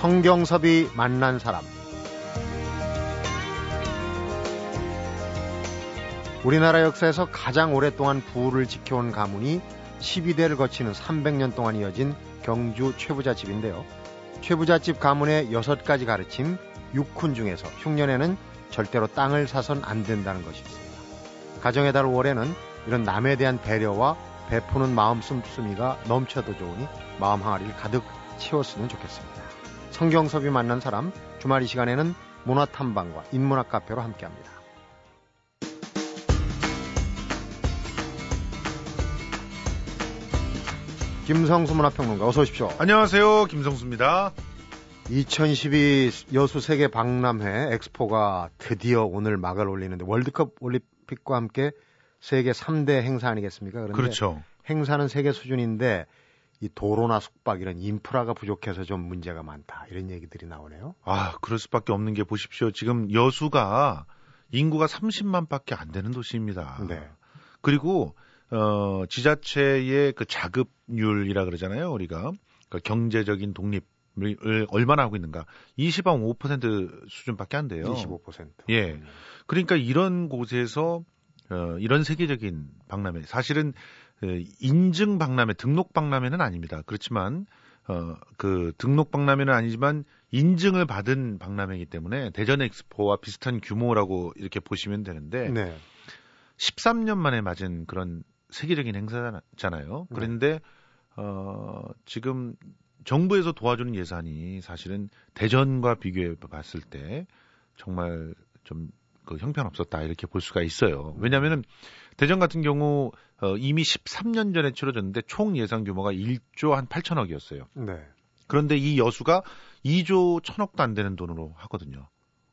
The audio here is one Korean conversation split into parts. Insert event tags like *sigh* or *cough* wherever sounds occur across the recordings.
성경섭이 만난 사람 우리나라 역사에서 가장 오랫동안 부를 지켜온 가문이 12대를 거치는 300년 동안 이어진 경주 최부자 집인데요. 최부자 집 가문의 여섯 가지 가르침 6훈 중에서 흉년에는 절대로 땅을 사선 안 된다는 것이 있습니다. 가정의 달 월에는 이런 남에 대한 배려와 베푸는 마음 씀씀이가 넘쳐도 좋으니 마음 항아리를 가득 채웠으면 좋겠습니다. 성경섭이 만난 사람 주말 이 시간에는 문화탐방과 인문학 카페로 함께합니다. 김성수 문화평론가 어서 오십시오. 안녕하세요. 김성수입니다. 2012 여수 세계 박람회 엑스포가 드디어 오늘 막을 올리는데 월드컵 올림픽과 함께 세계 3대 행사 아니겠습니까? 그런데 그렇죠. 행사는 세계 수준인데 이 도로나 숙박 이런 인프라가 부족해서 좀 문제가 많다 이런 얘기들이 나오네요. 아 그럴 수밖에 없는 게 보십시오. 지금 여수가 인구가 30만밖에 안 되는 도시입니다. 네. 그리고 어, 지자체의 그 자급률이라 그러잖아요. 우리가 그 경제적인 독립을 얼마나 하고 있는가? 20.5% 수준밖에 안 돼요. 25%. 예. 음. 그러니까 이런 곳에서 어, 이런 세계적인 박람회 사실은 어, 인증 박람회, 등록 박람회는 아닙니다. 그렇지만 어, 그 등록 박람회는 아니지만 인증을 받은 박람회이기 때문에 대전 엑스포와 비슷한 규모라고 이렇게 보시면 되는데 네. 13년 만에 맞은 그런 세계적인 행사잖아요. 네. 그런데 어, 지금 정부에서 도와주는 예산이 사실은 대전과 비교해 봤을 때 정말 좀 그 형편없었다 이렇게 볼 수가 있어요. 왜냐하면은 대전 같은 경우 어, 이미 13년 전에 치러졌는데 총 예산 규모가 1조 한 8천억이었어요. 네. 그런데 이 여수가 2조 1천억도 안 되는 돈으로 하거든요.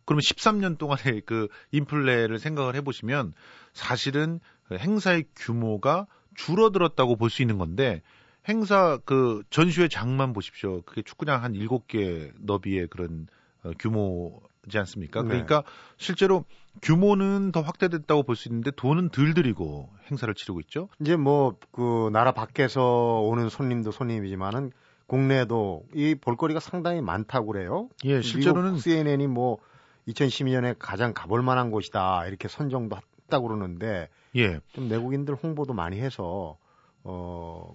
그러면 13년 동안의 *laughs* 그 인플레를 생각을 해보시면 사실은 행사의 규모가 줄어들었다고 볼 수 있는 건데 행사 그 전시회 장만 보십시오. 그게 축구장 한 7개 너비의 그런 어, 규모 지 않습니까? 네. 그러니까 실제로 규모는 더 확대됐다고 볼 수 있는데 돈은 덜 들이고 행사를 치르고 있죠. 이제 뭐 그 나라 밖에서 오는 손님도 손님이지만은 국내에도 이 볼거리가 상당히 많다고 그래요. 예, 실제로는 CNN이 뭐 2012년에 가장 가볼 만한 곳이다 이렇게 선정도 했다고 그러는데 예. 좀 내국인들 홍보도 많이 해서 어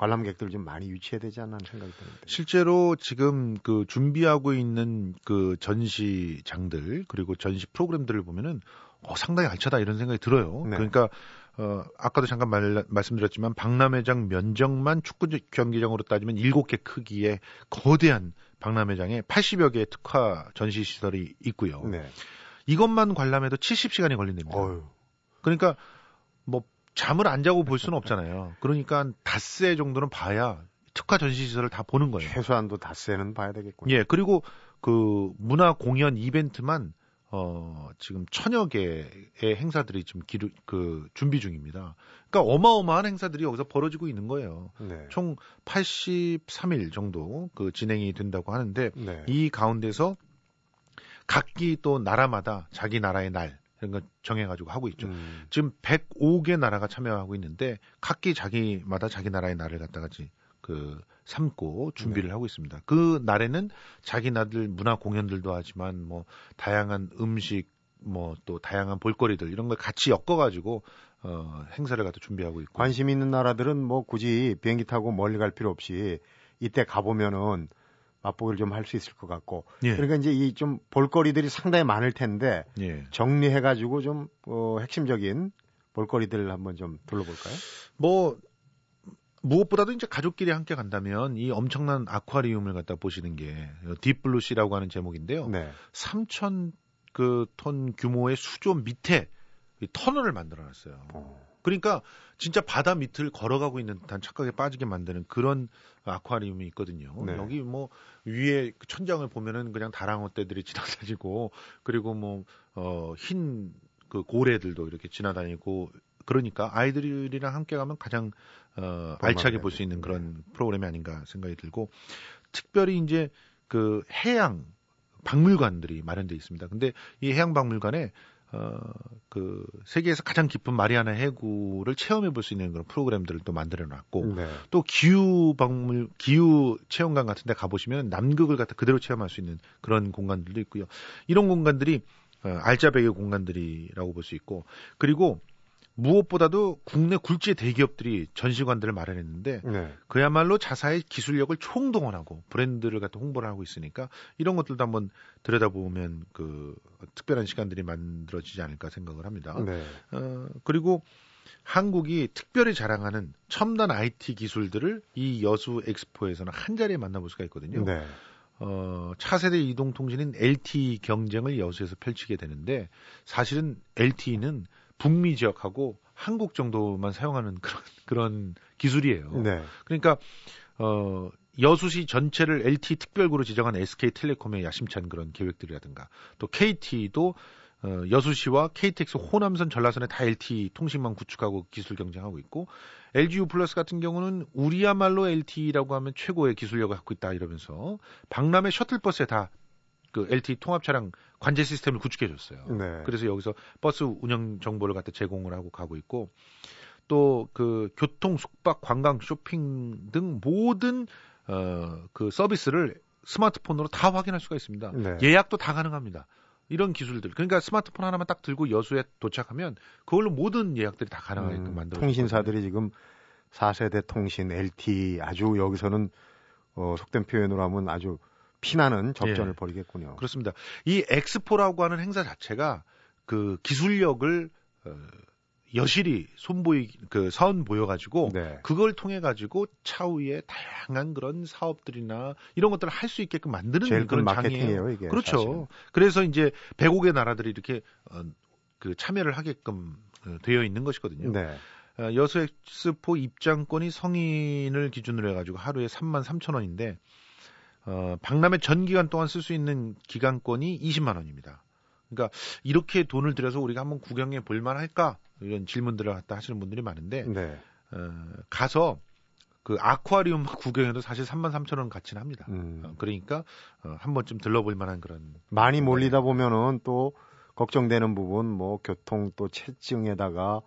관람객들 좀 많이 유치해야 되지 않나 하는 생각이 드는데. 실제로 지금 그 준비하고 있는 그 전시장들 그리고 전시 프로그램들을 보면은 어, 상당히 알차다 이런 생각이 들어요. 네. 그러니까 어, 아까도 잠깐 말, 말씀드렸지만 박람회장 면적만 축구 경기장으로 따지면 7개 크기의 거대한 박람회장에 80여 개의 특화 전시 시설이 있고요. 네. 이것만 관람해도 70시간이 걸린답니다. 어휴. 그러니까 뭐 잠을 안 자고 볼 수는 없잖아요. 그러니까 닷새 정도는 봐야 특화 전시 시설을 다 보는 거예요. 최소한도 닷새는 봐야 되겠군요. 예, 그리고 그 문화 공연 이벤트만 어 지금 천여 개의 행사들이 지금 기르, 그 준비 중입니다. 그러니까 어마어마한 행사들이 여기서 벌어지고 있는 거예요. 네. 총 83일 정도 그 진행이 된다고 하는데 네. 이 가운데서 각기 또 나라마다 자기 나라의 날 이런 거 정해가지고 하고 있죠. 음. 지금 105개 나라가 참여하고 있는데 각기 자기마다 자기 나라의 날을 갖다가지 그 삼고 준비를 네. 하고 있습니다. 그 날에는 자기 나들 문화 공연들도 하지만 뭐 다양한 음식 뭐 또 다양한 볼거리들 이런 걸 같이 엮어가지고 어 행사를 갖다 준비하고 있고 관심 있는 나라들은 뭐 굳이 비행기 타고 멀리 갈 필요 없이 이때 가보면은 맛보기를 좀 할 수 있을 것 같고 예. 그러니까 이제 이 좀 볼거리들이 상당히 많을 텐데 예. 정리해 가지고 좀 어, 핵심적인 볼거리들을 한번 좀 둘러볼까요? 뭐 무엇보다도 이제 가족끼리 함께 간다면 이 엄청난 아쿠아리움을 갖다 보시는 게 딥블루시라고 하는 제목인데요. 네. 3천 그톤 규모의 수조 밑에 터널을 만들어 놨어요. 어. 그러니까 진짜 바다 밑을 걸어가고 있는 듯한 착각에 빠지게 만드는 그런 아쿠아리움이 있거든요. 네. 여기 뭐 위에 그 천장을 보면은 그냥 다랑어 떼들이 지나다니고 *laughs* 그리고 뭐어흰 그 고래들도 이렇게 지나다니고 그러니까 아이들이랑 함께 가면 가장 어 알차게 볼 수 있는 그런 프로그램이 아닌가 생각이 들고 특별히 이제 그 해양 박물관들이 마련돼 있습니다. 근데 이 해양 박물관에 어, 그 세계에서 가장 깊은 마리아나 해구를 체험해 볼 수 있는 그런 프로그램들을 또 만들어 놨고 네. 또 기후 박물 기후 체험관 같은 데 가보시면 남극을 갖다 그대로 체험할 수 있는 그런 공간들도 있고요. 이런 공간들이 어, 알짜배기 공간들이라고 볼 수 있고 그리고 무엇보다도 국내 굴지의 대기업들이 전시관들을 마련했는데 네. 그야말로 자사의 기술력을 총동원하고 브랜드를 갖다 홍보를 하고 있으니까 이런 것들도 한번 들여다보면 그 특별한 시간들이 만들어지지 않을까 생각을 합니다. 네. 어, 그리고 한국이 특별히 자랑하는 첨단 IT 기술들을 이 여수 엑스포에서는 한 자리에 만나볼 수가 있거든요. 네. 어, 차세대 이동통신인 LTE 경쟁을 여수에서 펼치게 되는데 사실은 LTE는 북미 지역하고 한국 정도만 사용하는 그런 *laughs* 그런 기술이에요. 네. 그러니까 어 여수시 전체를 LTE 특별구로 지정한 SK텔레콤의 야심찬 그런 계획들이라든가 또 KT도 어, 여수시와 KTX 호남선 전라선에 다 LTE 통신망 구축하고 기술 경쟁하고 있고 LGU 플러스 같은 경우는 우리야말로 LTE라고 하면 최고의 기술력을 갖고 있다 이러면서 박람회 셔틀버스에 다 그 LTE 통합 차량 관제 시스템을 구축해 줬어요. 네. 그래서 여기서 버스 운영 정보를 갖다 제공을 하고 가고 있고 또 그 교통, 숙박, 관광, 쇼핑 등 모든 어 그 서비스를 스마트폰으로 다 확인할 수가 있습니다. 네. 예약도 다 가능합니다. 이런 기술들. 그러니까 스마트폰 하나만 딱 들고 여수에 도착하면 그걸로 모든 예약들이 다 가능하게끔 음, 만들어. 통신사들이 지금 4세대 통신, LTE 아주 여기서는 어, 속된 표현으로 하면 아주 피나는 접전을 예. 벌이겠군요. 그렇습니다. 이 엑스포라고 하는 행사 자체가 그 기술력을 어, 여실히 손보이 그 선 보여가지고 네. 그걸 통해 가지고 차후에 다양한 그런 사업들이나 이런 것들을 할 수 있게끔 만드는 그런 마케팅이에요 이게 그렇죠. 사실은. 그래서 이제 105개 나라들이 이렇게 어, 그 참여를 하게끔 어, 되어 있는 것이거든요. 네. 어, 여수 엑스포 입장권이 성인을 기준으로 해가지고 하루에 3만 3천 원인데 어, 박람회 전 기간 동안 쓸 수 있는 기간권이 20만 원입니다. 그러니까 이렇게 돈을 들여서 우리가 한번 구경해 볼 만 할까 이런 질문들을 갖다 하시는 분들이 많은데 네. 어, 가서 그 아쿠아리움 구경해도 사실 3만 3천 원 가치는 합니다. 음. 어, 그러니까 어, 한 번쯤 들러볼 만한 그런 많이 몰리다 보면은 또 걱정되는 부분 뭐 교통 또 체증에다가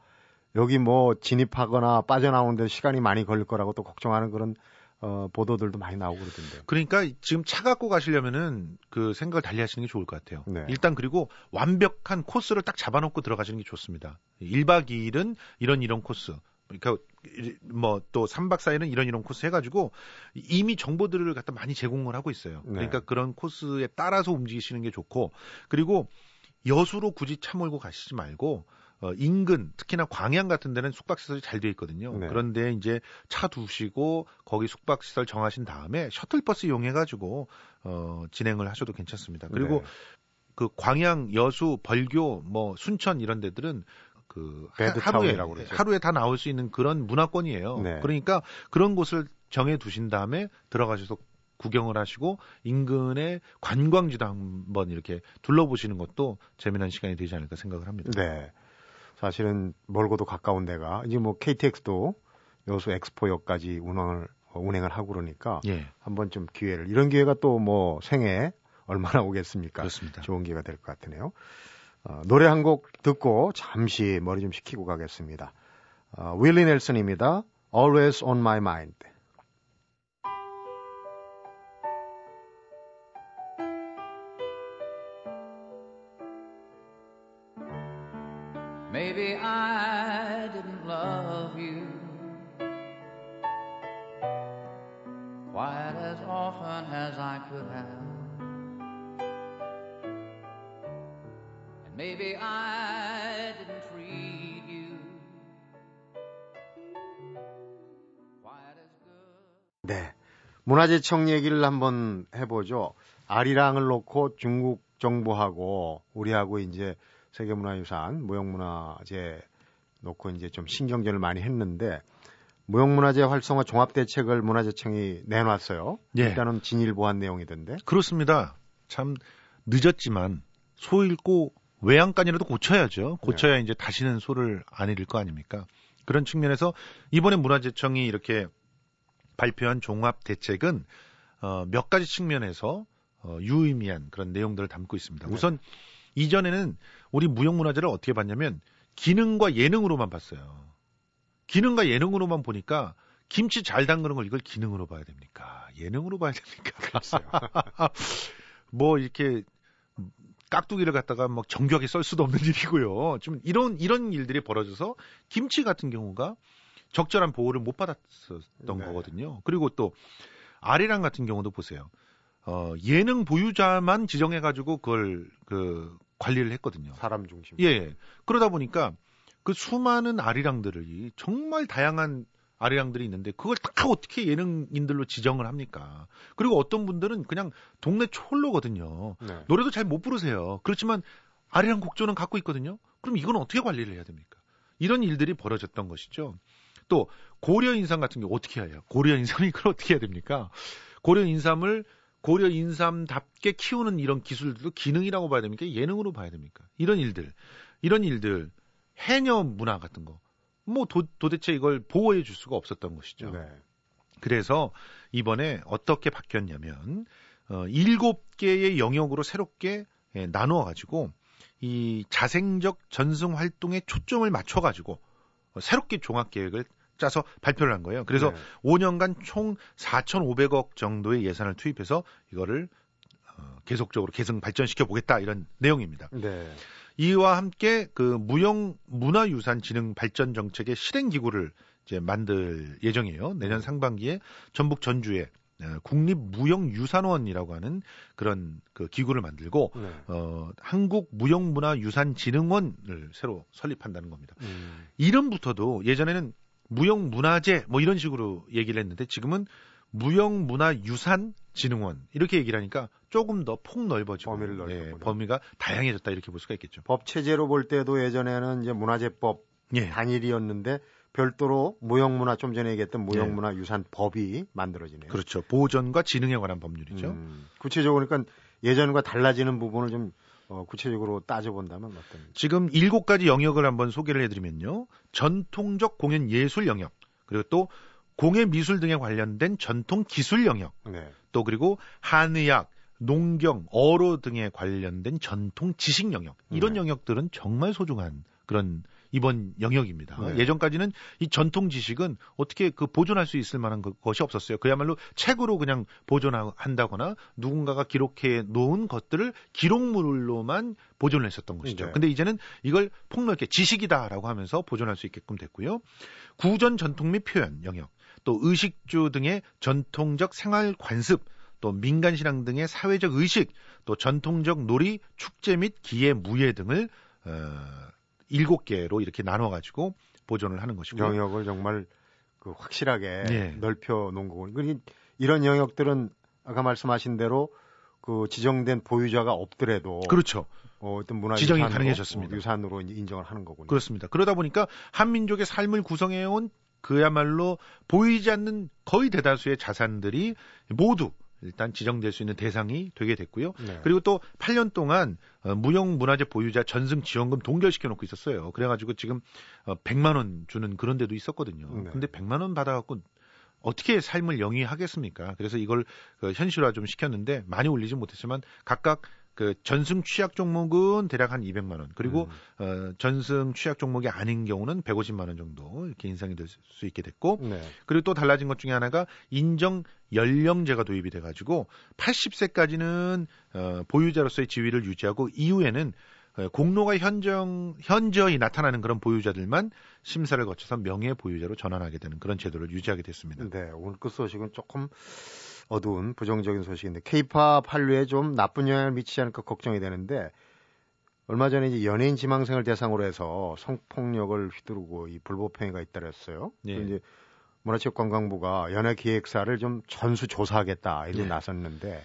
여기 뭐 진입하거나 빠져나오는데 시간이 많이 걸릴 거라고 또 걱정하는 그런 어, 보도들도 많이 나오고 그러던데요. 그러니까 지금 차 갖고 가시려면은 그 생각을 달리 하시는 게 좋을 것 같아요. 네. 일단 그리고 완벽한 코스를 딱 잡아놓고 들어가시는 게 좋습니다. 1박 2일은 이런 이런 코스. 그러니까 뭐 또 3박 4일은 이런 이런 코스 해가지고 이미 정보들을 갖다 많이 제공을 하고 있어요. 네. 그러니까 그런 코스에 따라서 움직이시는 게 좋고 그리고 여수로 굳이 차 몰고 가시지 말고 어, 인근 특히나 광양 같은 데는 숙박 시설이 잘 돼 있거든요. 네. 그런데 이제 차 두시고 거기 숙박 시설 정하신 다음에 셔틀버스 이용해 가지고 어, 진행을 하셔도 괜찮습니다. 그리고 네. 그 광양, 여수, 벌교, 뭐 순천 이런 데들은 그 하루에 그러죠. 하루에 다 나올 수 있는 그런 문화권이에요. 네. 그러니까 그런 곳을 정해 두신 다음에 들어가셔서 구경을 하시고 인근의 관광지도 한번 이렇게 둘러보시는 것도 재미난 시간이 되지 않을까 생각을 합니다. 네. 사실은 멀고도 가까운 데가 이제 뭐 KTX도 여수 엑스포역까지 운항을 어, 운행을 하고 그러니까 예. 한번 좀 기회를 이런 기회가 또 뭐 생애 얼마나 오겠습니까? 그렇습니다. 좋은 기회가 될 것 같으네요. 어, 노래 한 곡 듣고 잠시 머리 좀 식히고 가겠습니다. 어, 윌리 넬슨입니다. Always on my mind. As often as I could have. And maybe I didn't treat you quite as good. 네. 문화재청 얘기를 한번 해보죠. 아리랑을 놓고 중국 정부하고 우리하고 이제 세계문화유산, 무형문화재 놓고 이제 좀 신경전을 많이 했는데 무형문화재 활성화 종합대책을 문화재청이 내놨어요. 예. 일단은 진일 보한 내용이던데. 그렇습니다. 참 늦었지만 소 읽고 외양간이라도 고쳐야죠. 고쳐야 네. 이제 다시는 소를 안 잃을 거 아닙니까? 그런 측면에서 이번에 문화재청이 이렇게 발표한 종합 대책은 어, 몇 가지 측면에서 어, 유의미한 그런 내용들을 담고 있습니다. 네. 우선 이전에는 우리 무형문화재를 어떻게 봤냐면 기능과 예능으로만 봤어요. 기능과 예능으로만 보니까 김치 잘 담그는 걸 이걸 기능으로 봐야 됩니까? 예능으로 봐야 됩니까? *laughs* 뭐 이렇게 깍두기를 갖다가 막 정교하게 썰 수도 없는 *laughs* 일이고요. 좀 이런 이런 일들이 벌어져서 김치 같은 경우가 적절한 보호를 못 받았었던 네. 거거든요. 그리고 또 아리랑 같은 경우도 보세요. 어, 예능 보유자만 지정해가지고 그걸 그 관리를 했거든요. 사람 중심. 예. 그러다 보니까 그 수많은 아리랑들이 정말 다양한 아리랑들이 있는데 그걸 다 어떻게 예능인들로 지정을 합니까? 그리고 어떤 분들은 그냥 동네 촐로거든요. 네. 노래도 잘 못 부르세요. 그렇지만 아리랑 곡조는 갖고 있거든요. 그럼 이건 어떻게 관리를 해야 됩니까? 이런 일들이 벌어졌던 것이죠. 또 고려 인삼 같은 경우 어떻게 해야 해요? 고려 인삼이 그걸 어떻게 해야 됩니까? 고려 인삼을 고려 인삼답게 키우는 이런 기술들도 기능이라고 봐야 됩니까? 예능으로 봐야 됩니까? 이런 일들, 이런 일들, 해녀 문화 같은 거, 뭐 도, 대체 이걸 보호해 줄 수가 없었던 것이죠. 네. 그래서 이번에 어떻게 바뀌었냐면 어, 일곱 개의 영역으로 새롭게 예, 나누어 가지고 이 자생적 전승 활동에 초점을 맞춰 가지고 어, 새롭게 종합 계획을 짜서 발표를 한 거예요. 그래서 네. 5년간 총 4,500억 정도의 예산을 투입해서 이거를 어, 계속적으로 개선 발전시켜 보겠다 이런 내용입니다. 네. 이와 함께 그 무형 문화유산 진흥 발전 정책의 실행 기구를 이제 만들 예정이에요. 내년 네. 상반기에 전북 전주에 어, 국립무형유산원이라고 하는 그런 그 기구를 만들고 네. 어 한국 무형문화유산진흥원을 새로 설립한다는 겁니다. 음. 이름부터도 예전에는 무형문화재 뭐 이런 식으로 얘기를 했는데 지금은 무형문화유산진흥원 이렇게 얘기를 하니까 조금 더 폭 넓어지고 범위를 넓 예, 범위가 다양해졌다 이렇게 볼 수가 있겠죠. 법 체제로 볼 때도 예전에는 이제 문화재법 예. 단일이었는데 별도로 무형문화 좀 전에 얘기했던 무형문화 예. 유산법이 만들어지네요. 그렇죠. 보존과 진흥에 관한 법률이죠. 음, 구체적으로 그러니까 예전과 달라지는 부분을 좀 어, 구체적으로 따져본다면 어떤? 지금 일곱 가지 영역을 한번 소개를 해드리면요. 전통적 공연 예술 영역, 그리고 또 공예 미술 등에 관련된 전통 기술 영역, 네. 또 그리고 한의학, 농경, 어로 등에 관련된 전통 지식 영역 이런 네. 영역들은 정말 소중한 그런 이번 영역입니다. 네. 예전까지는 이 전통 지식은 어떻게 그 보존할 수 있을 만한 것이 없었어요. 그야말로 책으로 그냥 보존한다거나 누군가가 기록해 놓은 것들을 기록물로만 보존을 했었던 것이죠. 네. 근데 이제는 이걸 폭넓게 지식이다라고 하면서 보존할 수 있게끔 됐고요. 구전 전통 및 표현 영역, 또 의식주 등의 전통적 생활 관습, 또 민간 신앙 등의 사회적 의식, 또 전통적 놀이, 축제 및 기예, 무예 등을 어, 일곱 개로 이렇게 나눠 가지고 보존을 하는 것이고요. 영역을 정말 그 확실하게 네. 넓혀 놓은 거고. 그러니 이런 영역들은 아까 말씀하신 대로 그 지정된 보유자가 없더라도 그렇죠. 어, 어떤 문화 지정이 가능해졌습니다. 유산으로 인정을 하는 거군요. 그렇습니다. 그러다 보니까 한민족의 삶을 구성해온 그야말로 보이지 않는 거의 대다수의 자산들이 모두 일단 지정될 수 있는 대상이 되게 됐고요. 네. 그리고 또 8년 동안 어, 무형 문화재 보유자 전승 지원금 동결시켜 놓고 있었어요. 그래가지고 지금 어, 100만 원 주는 그런 데도 있었거든요. 네. 근데 100만 원 받아갖고 어떻게 삶을 영위하겠습니까? 그래서 이걸 그 현실화 좀 시켰는데 많이 올리지 못했지만 각각 그 전승 취약 종목은 대략 한 200만 원 그리고 음. 어, 전승 취약 종목이 아닌 경우는 150만 원 정도 이렇게 인상이 될 수 있게 됐고 네. 그리고 또 달라진 것 중에 하나가 인정 연령제가 도입이 돼 가지고 80세까지는 어, 보유자로서의 지위를 유지하고 이후에는 어, 공로가 현정 현저히 나타나는 그런 보유자들만 심사를 거쳐서 명예 보유자로 전환하게 되는 그런 제도를 유지하게 됐습니다. 네, 오늘 그 소식은 조금 어두운 부정적인 소식인데 케이팝 한류에 좀 나쁜 영향을 미치지 않을까 걱정이 되는데 얼마 전에 이제 연예인 지망생을 대상으로 해서 성폭력을 휘두르고 이 불법 행위가 있다 그랬어요. 네. 이제 문화체육관광부가 연예 기획사를 좀 전수 조사하겠다 이렇게 네. 나섰는데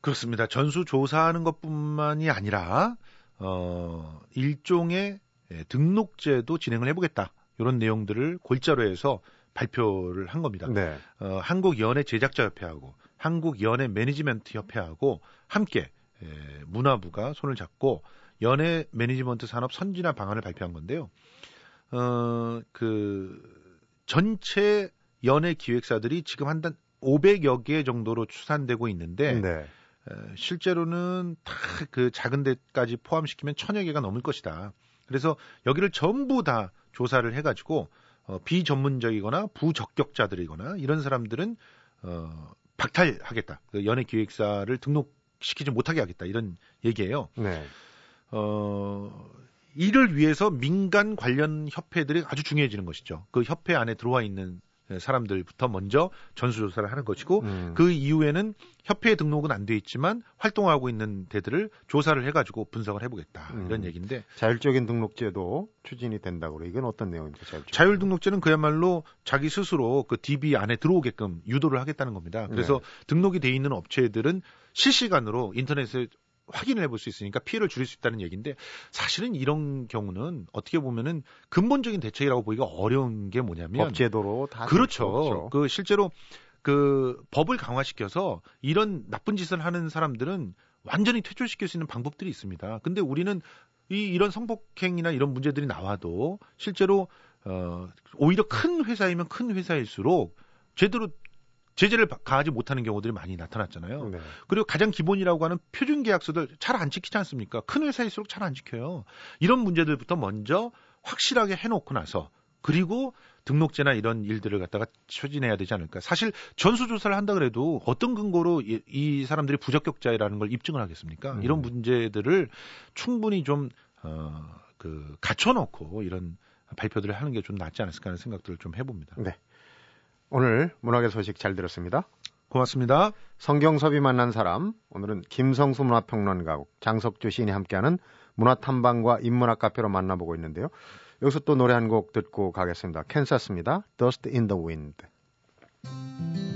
그렇습니다. 전수 조사하는 것뿐만이 아니라 어 일종의 예, 등록제도 진행을 해보겠다 이런 내용들을 골자로 해서 발표를 한 겁니다. 네. 어, 한국 연예 제작자 협회하고 한국 연예 매니지먼트 협회하고 함께 에, 예, 문화부가 손을 잡고 연예 매니지먼트 산업 선진화 방안을 발표한 건데요. 어, 그 전체 연예 기획사들이 지금 한 단 500여 개 정도로 추산되고 있는데 네. 실제로는 다 그 작은 데까지 포함시키면 천여 개가 넘을 것이다. 그래서 여기를 전부 다 조사를 해가지고 어, 비전문적이거나 부적격자들이거나 이런 사람들은 어, 박탈하겠다. 그 연예 기획사를 등록시키지 못하게 하겠다. 이런 얘기예요. 네. 어, 이를 위해서 민간 관련 협회들이 아주 중요해지는 것이죠. 그 협회 안에 들어와 있는 사람들부터 먼저 전수조사를 하는 것이고 음. 그 이후에는 협회에 등록은 안 돼 있지만 활동하고 있는 데들을 조사를 해가지고 분석을 해보겠다 음. 이런 얘기인데 자율적인 등록제도 추진이 된다고 그래 이건 어떤 내용입니까? 자율 등록제는 그야말로 자기 스스로 그 DB 안에 들어오게끔 유도를 하겠다는 겁니다. 그래서 네. 등록이 돼 있는 업체들은 실시간으로 인터넷에 확인을 해볼 수 있으니까 피해를 줄일 수 있다는 얘기인데 사실은 이런 경우는 어떻게 보면은 근본적인 대책이라고 보기가 어려운 게 뭐냐면 법제도로 다 그렇죠. 그 실제로 그 법을 강화시켜서 이런 나쁜 짓을 하는 사람들은 완전히 퇴출시킬 수 있는 방법들이 있습니다. 근데 우리는 이 이런 성폭행이나 이런 문제들이 나와도 실제로 어 오히려 큰 회사이면 큰 회사일수록 제대로 제재를 가하지 못하는 경우들이 많이 나타났잖아요. 네. 그리고 가장 기본이라고 하는 표준 계약서들 잘 안 지키지 않습니까? 큰 회사일수록 잘 안 지켜요. 이런 문제들부터 먼저 확실하게 해놓고 나서 그리고 등록제나 이런 일들을 갖다가 추진해야 되지 않을까. 사실 전수조사를 한다 그래도 어떤 근거로 이, 이 사람들이 부적격자라는 걸 입증을 하겠습니까? 음. 이런 문제들을 충분히 좀, 어, 그, 갖춰놓고 이런 발표들을 하는 게 좀 낫지 않을까 하는 생각들을 좀 해봅니다. 네. 오늘 문학의 소식 잘 들었습니다. 고맙습니다. 성경섭이 만난 사람 오늘은 김성수 문화평론가 장석주 시인이 함께하는 문화탐방과 인문학 카페로 만나보고 있는데요. 여기서 또 노래 한 곡 듣고 가겠습니다. 캔사스입니다. Dust in the Wind.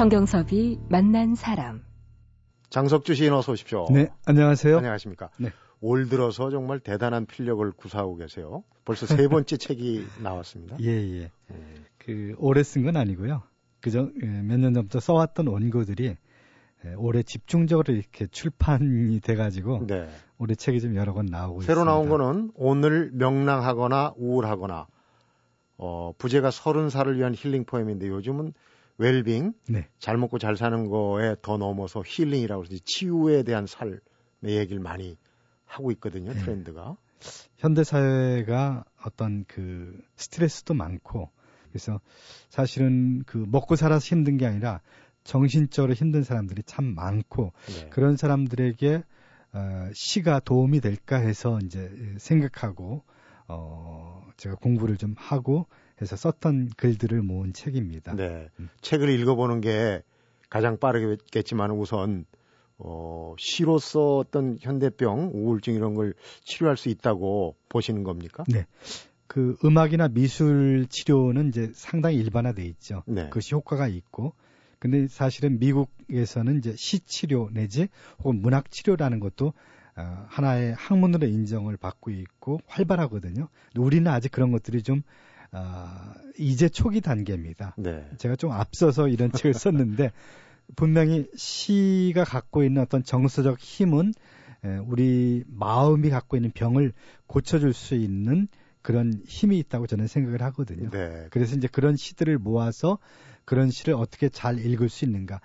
성경섭이 만난 사람. 장석주 시인 어서 오십시오. 네, 안녕하세요. 안녕하십니까. 네. 올 들어서 정말 대단한 필력을 구사하고 계세요. 벌써 세 번째 *laughs* 책이 나왔습니다. 예, 예. 음. 그 올해 쓴 건 아니고요. 그저 예, 몇년 전부터 써왔던 원고들이 예, 올해 집중적으로 이렇게 출판이 돼가지고 네. 올해 책이 좀 여러 권 나오고 새로 있습니다. 나온 거는 오늘 명랑하거나 우울하거나 어, 부제가 서른 살을 위한 힐링 poem인데 요즘은 웰빙, 네. 잘 먹고 잘 사는 거에 더 넘어서 힐링이라고 해서 치유에 대한 삶의 얘기를 많이 하고 있거든요, 네. 트렌드가. 현대 사회가 어떤 그 스트레스도 많고 그래서 사실은 그 먹고 살아서 힘든 게 아니라 정신적으로 힘든 사람들이 참 많고 네. 그런 사람들에게 어, 시가 도움이 될까 해서 이제 생각하고 어 제가 공부를 좀 하고 해서 썼던 글들을 모은 책입니다. 네. 음. 책을 읽어보는 게 가장 빠르겠지만 우선 어, 시로서 어떤 현대병, 우울증 이런 걸 치료할 수 있다고 보시는 겁니까? 네. 그 음악이나 미술 치료는 이제 상당히 일반화돼 있죠. 네. 그것이 효과가 있고 근데 사실은 미국에서는 이제 시 치료 내지 혹은 문학 치료라는 것도 어, 하나의 학문으로 인정을 받고 있고 활발하거든요. 우리는 아직 그런 것들이 좀 어, 이제 초기 단계입니다. 네. 제가 좀 앞서서 이런 책을 썼는데 *laughs* 분명히 시가 갖고 있는 어떤 정서적 힘은 에, 우리 마음이 갖고 있는 병을 고쳐줄 수 있는 그런 힘이 있다고 저는 생각을 하거든요. 네. 그래서 이제 그런 시들을 모아서 그런 시를 어떻게 잘 읽을 수 있는가.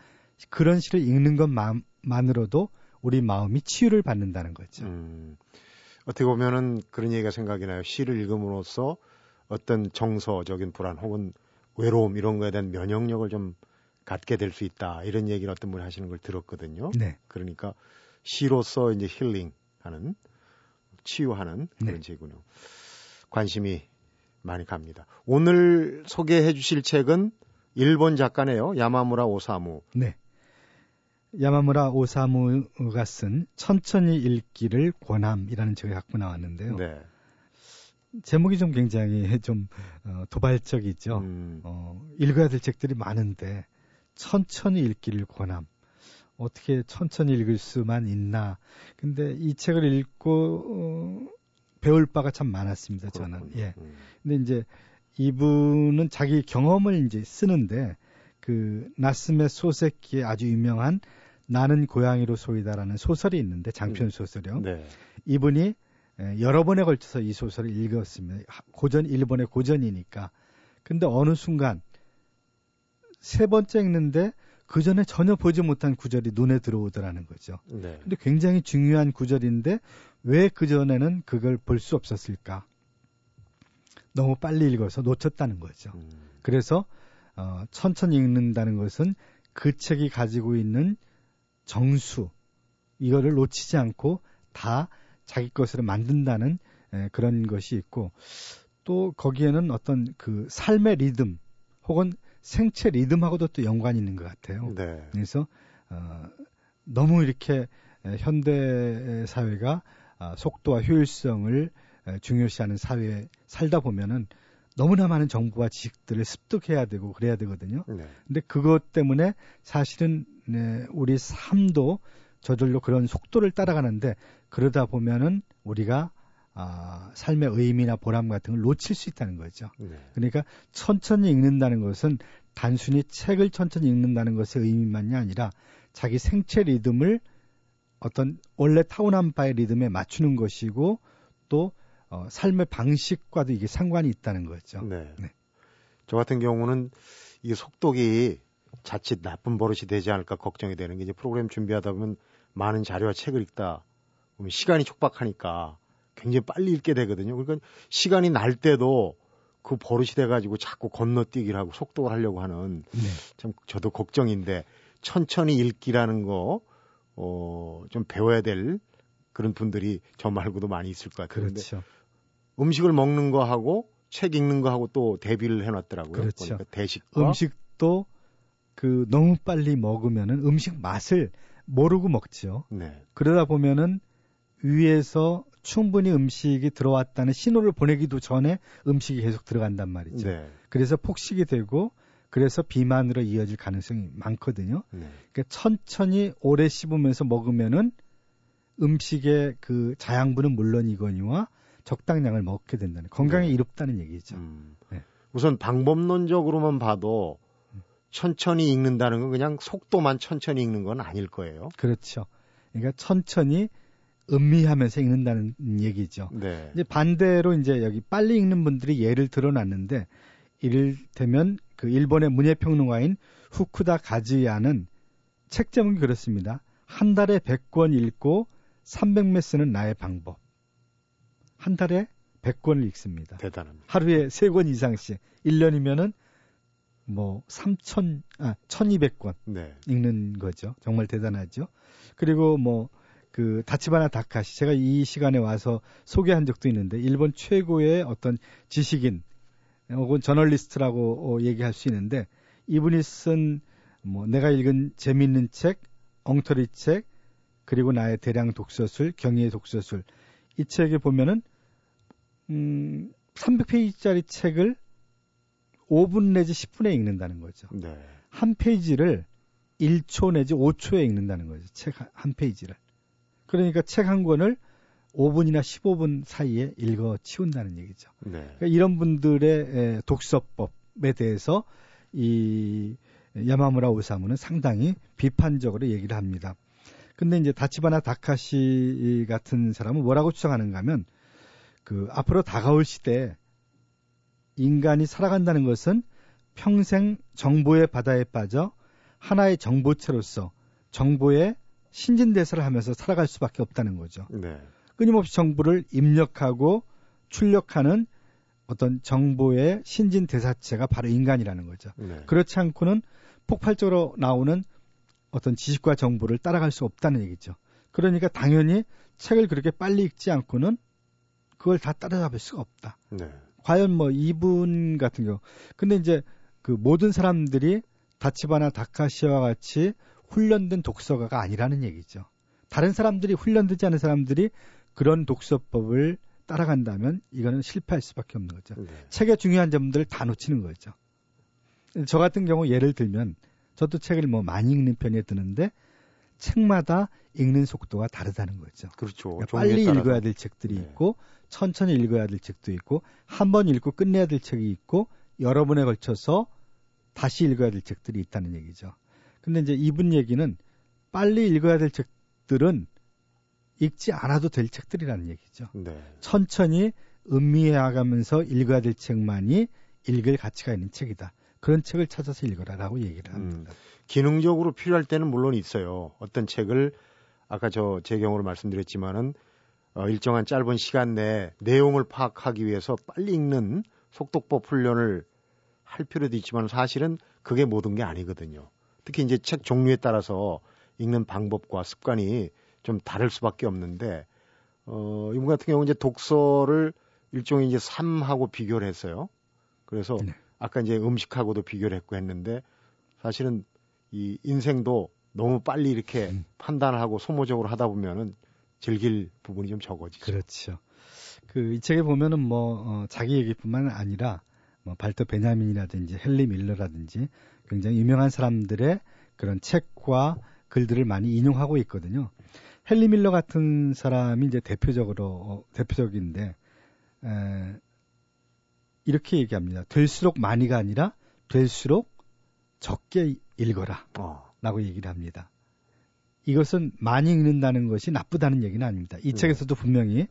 그런 시를 읽는 것만으로도 우리 마음이 치유를 받는다는 거죠. 음, 어떻게 보면은 그런 얘기가 생각이 나요. 시를 읽음으로써 어떤 정서적인 불안 혹은 외로움 이런 거에 대한 면역력을 좀 갖게 될 수 있다 이런 얘기를 어떤 분이 하시는 걸 들었거든요. 네. 그러니까 시로서 이제 힐링하는 치유하는 네. 그런 네. 책이군요. 관심이 많이 갑니다. 오늘 소개해 주실 책은 일본 작가네요. 야마무라 오사무. 네. 야마무라 오사무가 쓴 천천히 읽기를 권함이라는 책을 갖고 나왔는데요. 네. 제목이 좀 굉장히 *laughs* 좀 어, 도발적이죠. 음. 어, 읽어야 될 책들이 많은데 천천히 읽기를 권함. 어떻게 천천히 읽을 수만 있나. 근데 이 책을 읽고 어, 배울 바가 참 많았습니다. 저는. 그렇군요. 예. 음. 근데 이제 이분은 자기 경험을 이제 쓰는데 그 나스메 소세키의 아주 유명한 나는 고양이로 소이다라는 소설이 있는데 장편 음. 소설이요. 네. 이분이 여러 번에 걸쳐서 이 소설을 읽었습니다. 고전 일본의 고전이니까. 근데 어느 순간 세 번째 읽는데 그 전에 전혀 보지 못한 구절이 눈에 들어오더라는 거죠. 네. 근데 굉장히 중요한 구절인데 왜 그 전에는 그걸 볼 수 없었을까? 너무 빨리 읽어서 놓쳤다는 거죠. 음. 그래서 어, 천천히 읽는다는 것은 그 책이 가지고 있는 정수 이거를 놓치지 않고 다 자기 것으로 만든다는 에, 그런 것이 있고 또 거기에는 어떤 그 삶의 리듬 혹은 생체 리듬하고도 또 연관이 있는 것 같아요. 네. 그래서 어, 너무 이렇게 현대 사회가 아, 속도와 효율성을 중요시하는 사회에 살다 보면은 너무나 많은 정보와 지식들을 습득해야 되고 그래야 되거든요. 네. 근데 그것 때문에 사실은 네, 우리 삶도 저절로 그런 속도를 따라가는데 그러다 보면은 우리가 아, 삶의 의미나 보람 같은 걸 놓칠 수 있다는 거죠. 네. 그러니까 천천히 읽는다는 것은 단순히 책을 천천히 읽는다는 것의 의미만이 아니라 자기 생체 리듬을 어떤 원래 타고난 바의 리듬에 맞추는 것이고 또 어, 삶의 방식과도 이게 상관이 있다는 거죠. 네. 네. 저 같은 경우는 이 속독이 자칫 나쁜 버릇이 되지 않을까 걱정이 되는 게 이제 프로그램 준비하다 보면 많은 자료와 책을 읽다 보면 시간이 촉박하니까 굉장히 빨리 읽게 되거든요. 그러니까 시간이 날 때도 그 버릇이 돼가지고 자꾸 건너뛰기를 하고 속도를 하려고 하는 네. 참 저도 걱정인데 천천히 읽기라는 거, 어, 좀 배워야 될 그런 분들이 저 말고도 많이 있을 것 같아요. 그렇죠. 음식을 먹는 거 하고 책 읽는 거 하고 또 대비를 해놨더라고요. 그렇죠. 대식과 음식도 그 너무 빨리 먹으면은 음식 맛을 모르고 먹죠. 네. 그러다 보면은 위에서 충분히 음식이 들어왔다는 신호를 보내기도 전에 음식이 계속 들어간단 말이죠. 네. 그래서 폭식이 되고 그래서 비만으로 이어질 가능성이 많거든요. 네. 그러니까 천천히 오래 씹으면서 먹으면은 음식의 그 자양분은 물론이거니와 적당량을 먹게 된다는 건강에 네. 이롭다는 얘기죠. 음. 네. 우선 방법론적으로만 봐도 천천히 읽는다는 건 그냥 속도만 천천히 읽는 건 아닐 거예요. 그렇죠. 그러니까 천천히 음미하면서 읽는다는 얘기죠. 네. 이제 반대로 이제 여기 빨리 읽는 분들이 예를 들어놨는데 이를테면 그 일본의 문예평론가인 후쿠다 가즈야는 책 제목이 그렇습니다. 한 달에 100권 읽고 300매 쓰는 나의 방법. 한 달에 100권을 읽습니다. 대단합니다. 하루에 3권 이상씩. 1년이면은 뭐 3천, 아, 1200권 네. 읽는 거죠. 정말 대단하죠. 그리고 뭐 그 다치바나 다카시 제가 이 시간에 와서 소개한 적도 있는데 일본 최고의 어떤 지식인 혹은 저널리스트라고 어, 얘기할 수 있는데 이분이 쓴 뭐 내가 읽은 재미있는 책, 엉터리 책, 그리고 나의 대량 독서술, 경의의 독서술 이 책에 보면은 음 300페이지짜리 책을 5분 내지 10분에 읽는다는 거죠. 네. 한 페이지를 1초 내지 5초에 읽는다는 거죠. 책 한 페이지를. 그러니까 책 한 권을 5분이나 15분 사이에 읽어 치운다는 얘기죠. 네. 그러니까 이런 분들의 독서법에 대해서 이 야마무라 오사무는 상당히 비판적으로 얘기를 합니다. 근데 이제 다치바나 다카시 같은 사람은 뭐라고 주장하는가 하면 그 앞으로 다가올 시대에 인간이 살아간다는 것은 평생 정보의 바다에 빠져 하나의 정보체로서 정보의 신진대사를 하면서 살아갈 수밖에 없다는 거죠. 네. 끊임없이 정보를 입력하고 출력하는 어떤 정보의 신진대사체가 바로 인간이라는 거죠. 네. 그렇지 않고는 폭발적으로 나오는 어떤 지식과 정보를 따라갈 수 없다는 얘기죠. 그러니까 당연히 책을 그렇게 빨리 읽지 않고는 그걸 다 따라잡을 수가 없다. 네. 과연 뭐 이분 같은 경우. 근데 이제 그 모든 사람들이 다치바나 다카시와 같이 훈련된 독서가가 아니라는 얘기죠. 다른 사람들이 훈련되지 않은 사람들이 그런 독서법을 따라간다면 이거는 실패할 수밖에 없는 거죠. 네. 책의 중요한 점들을 다 놓치는 거죠. 저 같은 경우 예를 들면 저도 책을 뭐 많이 읽는 편에 드는데 책마다 읽는 속도가 다르다는 거죠. 그렇죠. 그러니까 빨리 읽어야 될 책들이 네. 있고 천천히 읽어야 될 책도 있고 한 번 읽고 끝내야 될 책이 있고 여러 번에 걸쳐서 다시 읽어야 될 책들이 있다는 얘기죠. 근데 이제 이분 얘기는 빨리 읽어야 될 책들은 읽지 않아도 될 책들이라는 얘기죠. 네. 천천히 음미해 가면서 읽어야 될 책만이 읽을 가치가 있는 책이다. 그런 책을 찾아서 읽어라라고 얘기를 합니다. 음, 기능적으로 필요할 때는 물론 있어요. 어떤 책을 아까 저 제 경우로 말씀드렸지만은 어, 일정한 짧은 시간 내에 내용을 파악하기 위해서 빨리 읽는 속독법 훈련을 할 필요도 있지만 사실은 그게 모든 게 아니거든요. 특히 이제 책 종류에 따라서 읽는 방법과 습관이 좀 다를 수밖에 없는데 어, 이분 같은 경우 이제 독서를 일종의 이제 삶하고 비교를 했어요. 그래서 네. 아까 이제 음식하고도 비교를 했고 했는데 사실은 이 인생도 너무 빨리 이렇게 음. 판단을 하고 소모적으로 하다 보면은 즐길 부분이 좀 적어지죠. 그렇죠. 그 이 책에 보면은 뭐 어, 자기 얘기뿐만 아니라 뭐 발터 베냐민이라든지 헨리 밀러라든지 굉장히 유명한 사람들의 그런 책과 글들을 많이 인용하고 있거든요. 헨리 밀러 같은 사람이 이제 대표적으로 어, 대표적인데 에, 이렇게 얘기합니다. 될수록 많이가 아니라 될수록 적게 읽어라. 어. 라고 얘기를 합니다. 이것은 많이 읽는다는 것이 나쁘다는 얘기는 아닙니다. 이 네. 책에서도 분명히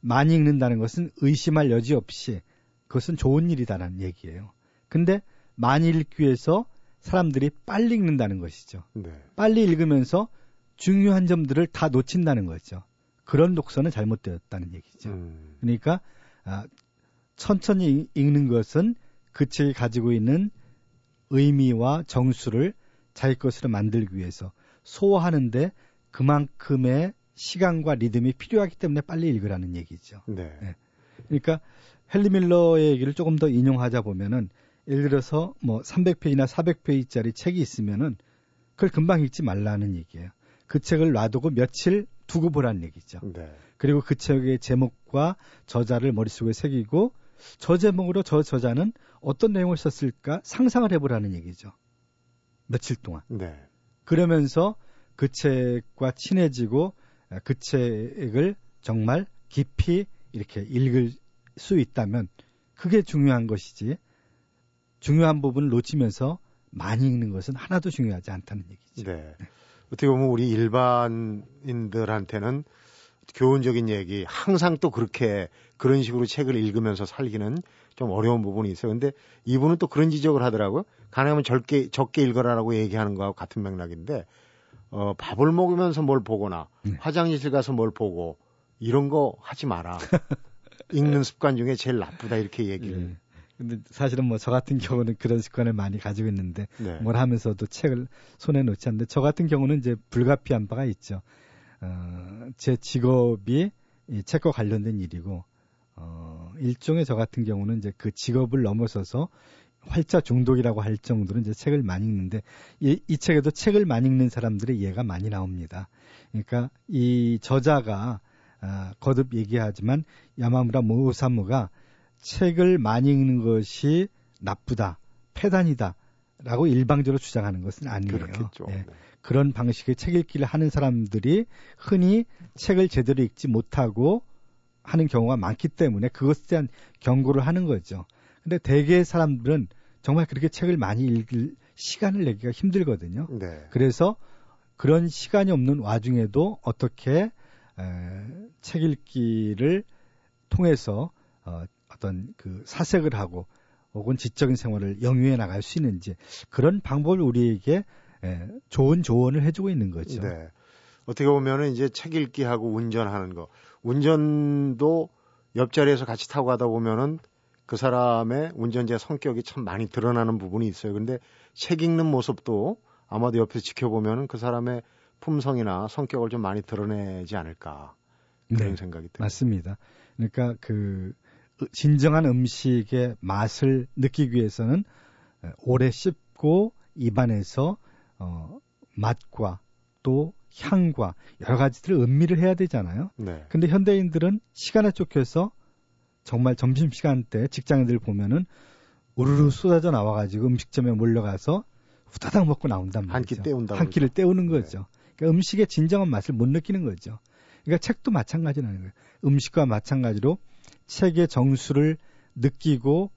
많이 읽는다는 것은 의심할 여지 없이 그것은 좋은 일이다라는 얘기예요. 근데 많이 읽기 위해서 사람들이 빨리 읽는다는 것이죠. 네. 빨리 읽으면서 중요한 점들을 다 놓친다는 거죠. 그런 독서는 잘못되었다는 얘기죠. 음. 그러니까 아, 천천히 읽는 것은 그 책이 가지고 있는 의미와 정수를 자기 것으로 만들기 위해서 소화하는데 그만큼의 시간과 리듬이 필요하기 때문에 빨리 읽으라는 얘기죠. 네. 네. 그러니까 헨리 밀러의 얘기를 조금 더 인용하자 보면은 예를 들어서 뭐 300페이지나 400페이지짜리 책이 있으면은 그걸 금방 읽지 말라는 얘기예요. 그 책을 놔두고 며칠 두고 보라는 얘기죠. 네. 그리고 그 책의 제목과 저자를 머릿속에 새기고 저 제목으로 저 저자는 어떤 내용을 썼을까 상상을 해보라는 얘기죠. 며칠 동안. 네. 그러면서 그 책과 친해지고 그 책을 정말 깊이 이렇게 읽을 수 있다면 그게 중요한 것이지 중요한 부분을 놓치면서 많이 읽는 것은 하나도 중요하지 않다는 얘기죠. 네. 네. 어떻게 보면 우리 일반인들한테는 교훈적인 얘기 항상 또 그렇게 그런 식으로 책을 읽으면서 살기는 좀 어려운 부분이 있어요. 근데 이분은 또 그런 지적을 하더라고요. 가능하면 적게 적게 읽어라라고 얘기하는 거하고 같은 맥락인데 어 밥을 먹으면서 뭘 보거나 네. 화장실 가서 뭘 보고 이런 거 하지 마라. *laughs* 읽는 습관 중에 제일 나쁘다 이렇게 얘기를 네. 근데 사실은 뭐 저 같은 경우는 그런 습관을 많이 가지고 있는데 네. 뭘 하면서도 책을 손에 놓지 않는데 저 같은 경우는 이제 불가피한 바가 있죠. 어, 제 직업이 이 책과 관련된 일이고 어, 일종의 저 같은 경우는 이제 그 직업을 넘어서서 활자 중독이라고 할 정도로 이제 책을 많이 읽는데 이, 이 책에도 책을 많이 읽는 사람들의 예가 많이 나옵니다. 그러니까 이 저자가 아, 거듭 얘기하지만 야마무라 모사무가 책을 많이 읽는 것이 나쁘다, 폐단이다. 라고 일방적으로 주장하는 것은 아니에요. 그렇겠죠. 예. 네. 그런 방식의 책 읽기를 하는 사람들이 흔히 책을 제대로 읽지 못하고 하는 경우가 많기 때문에 그것에 대한 경고를 하는 거죠. 근데 대개의 사람들은 정말 그렇게 책을 많이 읽을 시간을 내기가 힘들거든요. 네. 그래서 그런 시간이 없는 와중에도 어떻게 에, 책 읽기를 통해서 어, 어떤 그 사색을 하고 혹은 지적인 생활을 영위해 나갈 수 있는지 그런 방법을 우리에게 예, 좋은 조언을 해주고 있는 거죠. 네. 어떻게 보면은 이제 책 읽기하고 운전하는 거, 운전도 옆자리에서 같이 타고 가다 보면은 그 사람의 운전자 성격이 참 많이 드러나는 부분이 있어요. 근데 책 읽는 모습도 아마도 옆에서 지켜보면은 그 사람의 품성이나 성격을 좀 많이 드러내지 않을까 그런 네, 생각이 듭니다. 맞습니다. 그러니까 그 진정한 음식의 맛을 느끼기 위해서는 오래 씹고 입안에서 어, 맛과 또 향과 여러 가지들을 음미를 해야 되잖아요. 네. 근데 현대인들은 시간에 쫓겨서 정말 점심시간 때 직장인들 보면은 우르르 쏟아져 나와가지고 음식점에 몰려가서 후다닥 먹고 나온단 말이죠. 한 끼 때운다. 한 끼를 때우는 거죠. 네. 그러니까 음식의 진정한 맛을 못 느끼는 거죠. 그러니까 책도 마찬가지라는 거예요. 음식과 마찬가지로 책의 정수를 느끼고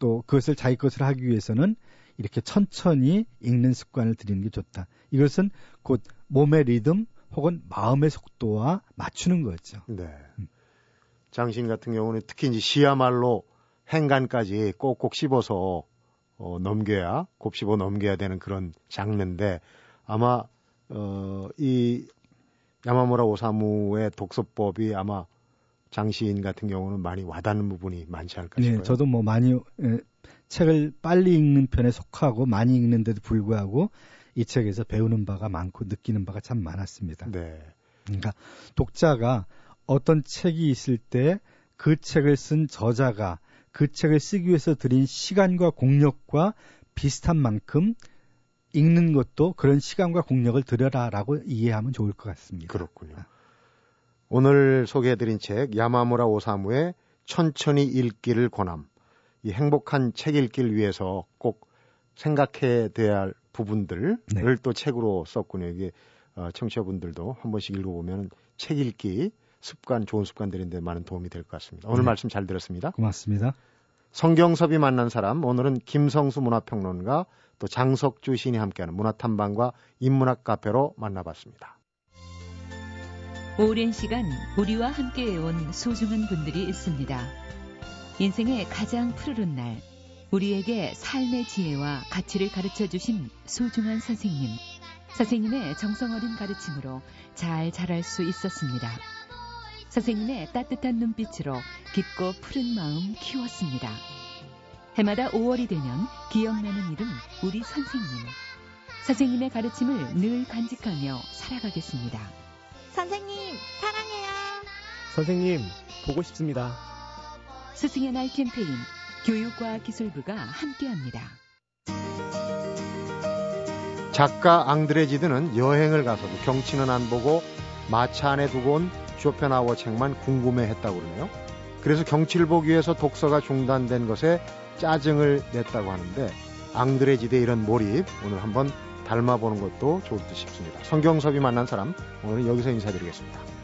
또 그것을 자기 것을 하기 위해서는 이렇게 천천히 읽는 습관을 들이는 게 좋다. 이것은 곧 몸의 리듬 혹은 마음의 속도와 맞추는 거죠. 네. 음. 장신 같은 경우는 특히 이제 시야말로 행간까지 꼭꼭 씹어서 어, 넘겨야 곱씹어 넘겨야 되는 그런 장르인데 아마 어, 이 야마무라 오사무의 독서법이 아마 장시인 같은 경우는 많이 와닿는 부분이 많지 않을까 네, 싶어요. 네, 저도 뭐 많이 에, 책을 빨리 읽는 편에 속하고 많이 읽는데도 불구하고 이 책에서 배우는 바가 많고 느끼는 바가 참 많았습니다. 네. 그러니까 독자가 어떤 책이 있을 때 그 책을 쓴 저자가 그 책을 쓰기 위해서 들인 시간과 공력과 비슷한 만큼 읽는 것도 그런 시간과 공력을 들여라라고 이해하면 좋을 것 같습니다. 그렇군요. 오늘 소개해드린 책 야마무라 오사무의 천천히 읽기를 권함. 이 행복한 책 읽기를 위해서 꼭 생각해야 할 부분들을 네. 또 책으로 썼군요. 이게 어, 청취자분들도 한 번씩 읽어보면 책 읽기 습관, 좋은 습관들인데 많은 도움이 될 것 같습니다. 오늘 네. 말씀 잘 들었습니다. 고맙습니다. 성경섭이 만난 사람, 오늘은 김성수 문화평론가 또 장석주 시인이 함께하는 문화탐방과 인문학 카페로 만나봤습니다. 오랜 시간 우리와 함께해온 소중한 분들이 있습니다. 인생의 가장 푸르른 날, 우리에게 삶의 지혜와 가치를 가르쳐 주신 소중한 선생님. 선생님의 정성 어린 가르침으로 잘 자랄 수 있었습니다. 선생님의 따뜻한 눈빛으로 깊고 푸른 마음 키웠습니다. 해마다 5월이 되면 기억나는 이름 우리 선생님. 선생님의 가르침을 늘 간직하며 살아가겠습니다. 선생님, 사랑해요. 선생님, 보고 싶습니다. 스승의 날 캠페인 교육과 기술부가 함께합니다. 작가 앙드레지드는 여행을 가서도 경치는 안 보고 마차 안에 두고 온 쇼펜하워 책만 궁금해했다고 그러네요. 그래서 경치를 보기 위해서 독서가 중단된 것에 짜증을 냈다고 하는데 앙드레지드의 이런 몰입 오늘 한번 닮아보는 것도 좋을 듯 싶습니다. 성경섭이 만난 사람 오늘은 여기서 인사드리겠습니다.